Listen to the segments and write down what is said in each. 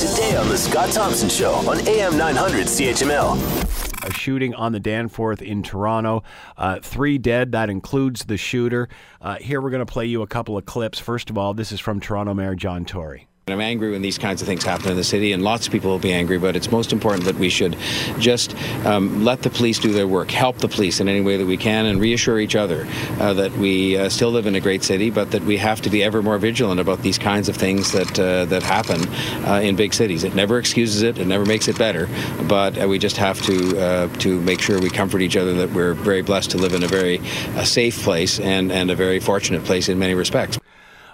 today on The Scott Thompson Show on AM 900 CHML. A shooting on the Danforth in Toronto. Uh, three dead. That includes the shooter. Uh, here we're going to play you a couple of clips. First of all, this is from Toronto Mayor John Tory. I'm angry when these kinds of things happen in the city, and lots of people will be angry, but it's most important that we should just um, let the police do their work, help the police in any way that we can, and reassure each other uh, that we uh, still live in a great city, but that we have to be ever more vigilant about these kinds of things that, uh, that happen uh, in big cities. It never excuses it, it never makes it better, but uh, we just have to, uh, to make sure we comfort each other that we're very blessed to live in a very safe place and, and a very fortunate place in many respects.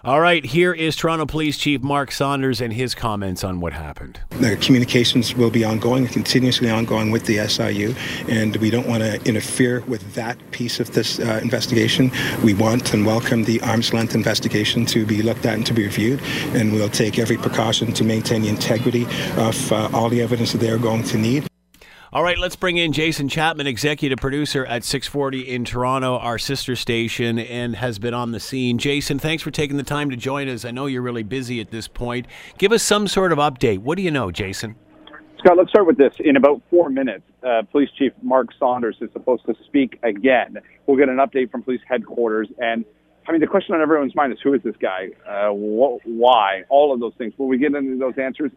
All right, here is Toronto Police Chief Mark Saunders and his comments on what happened. The communications will be ongoing, continuously ongoing with the SIU, and we don't want to interfere with that piece of this uh, investigation. We want and welcome the arm's length investigation to be looked at and to be reviewed, and we'll take every precaution to maintain the integrity of uh, all the evidence that they're going to need. All right, let's bring in Jason Chapman, executive producer at 640 in Toronto, our sister station, and has been on the scene. Jason, thanks for taking the time to join us. I know you're really busy at this point. Give us some sort of update. What do you know, Jason? Scott, let's start with this. In about four minutes, uh, Police Chief Mark Saunders is supposed to speak again. We'll get an update from police headquarters. And I mean, the question on everyone's mind is who is this guy? Uh, wh- why? All of those things. Will we get into those answers?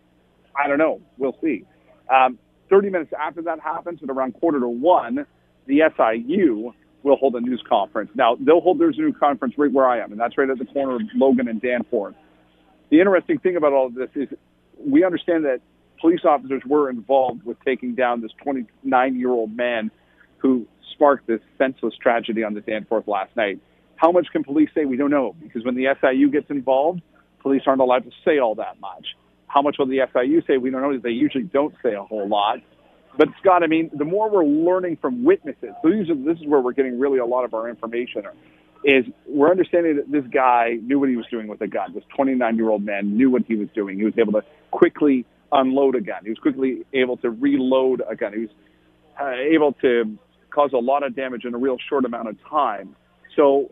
I don't know. We'll see. Um, 30 minutes after that happens, at around quarter to one, the SIU will hold a news conference. Now, they'll hold their news conference right where I am, and that's right at the corner of Logan and Danforth. The interesting thing about all of this is we understand that police officers were involved with taking down this 29 year old man who sparked this senseless tragedy on the Danforth last night. How much can police say? We don't know because when the SIU gets involved, police aren't allowed to say all that much. How much will the SIU say? We don't know. They usually don't say a whole lot. But Scott, I mean, the more we're learning from witnesses, so are, this is where we're getting really a lot of our information. Is we're understanding that this guy knew what he was doing with a gun. This 29 year old man knew what he was doing. He was able to quickly unload a gun. He was quickly able to reload a gun. He was uh, able to cause a lot of damage in a real short amount of time. So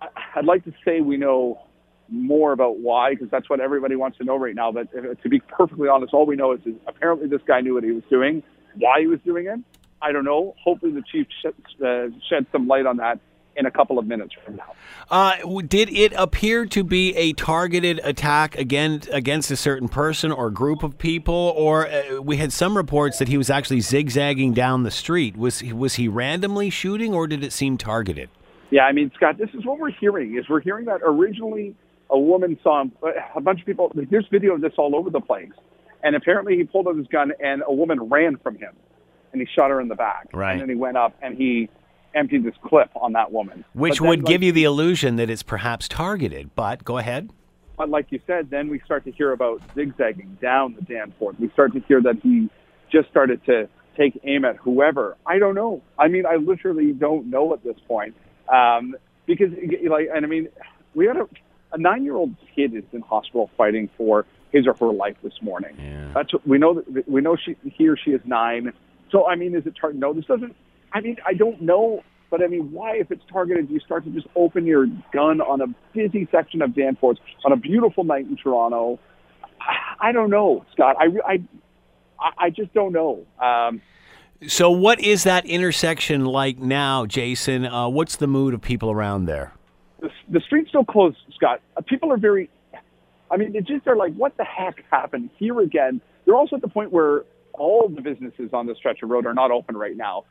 I'd like to say we know more about why, because that's what everybody wants to know right now. But uh, to be perfectly honest, all we know is, is apparently this guy knew what he was doing. Why he was doing it, I don't know. Hopefully, the chief sh- uh, shed some light on that in a couple of minutes from now. Uh, did it appear to be a targeted attack against against a certain person or group of people, or uh, we had some reports that he was actually zigzagging down the street? Was was he randomly shooting, or did it seem targeted? Yeah, I mean, Scott, this is what we're hearing. Is we're hearing that originally a woman saw him, a bunch of people. There's video of this all over the place. And apparently, he pulled out his gun, and a woman ran from him, and he shot her in the back. Right. And then he went up and he emptied this clip on that woman, which then, would like, give you the illusion that it's perhaps targeted. But go ahead. But like you said, then we start to hear about zigzagging down the Danforth. We start to hear that he just started to take aim at whoever. I don't know. I mean, I literally don't know at this point. Um, because, like, and I mean, we had a a nine-year-old kid is in hospital fighting for his or her life this morning. Yeah. That's what we know. That we know she, he or she is nine. So I mean, is it targeted? No, this doesn't. I mean, I don't know, but I mean, why, if it's targeted, do you start to just open your gun on a busy section of Danforth on a beautiful night in Toronto? I, I don't know, Scott. I, I, I just don't know. Um, so, what is that intersection like now, Jason? Uh, what's the mood of people around there? The, the street's still closed, Scott. Uh, people are very, I mean, they just are like, what the heck happened here again? They're also at the point where all the businesses on this stretch of road are not open right now.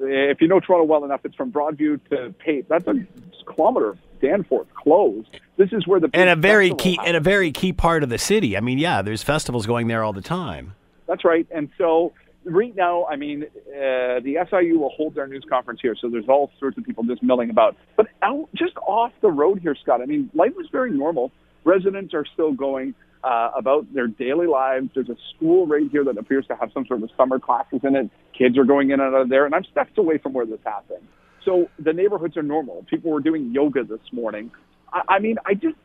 If you know Toronto well enough, it's from Broadview to Pape. That's a kilometer of Danforth closed. This is where the and a very key happens. and a very key part of the city. I mean, yeah, there's festivals going there all the time. That's right. And so right now, I mean, uh, the SIU will hold their news conference here, so there's all sorts of people just milling about. But out, just off the road here, Scott, I mean, life is very normal. Residents are still going uh, about their daily lives. There's a school right here that appears to have some sort of summer classes in it. Kids are going in and out of there, and I'm steps away from where this happened. So the neighborhoods are normal. People were doing yoga this morning. I, I mean, I just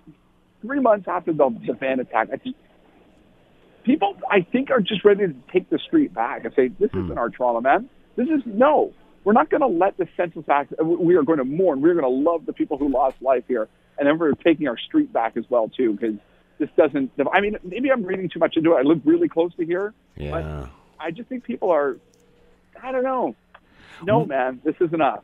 three months after the, the van attack, I just people I think are just ready to take the street back and say, "This isn't hmm. our Toronto, man. This is no. We're not going to let the senseless act. Uh, we are going to mourn. We're going to love the people who lost life here, and then we're taking our street back as well too, because this doesn't. I mean, maybe I'm reading too much into it. I live really close to here. Yeah. I just think people are. I don't know. No, man, this isn't us.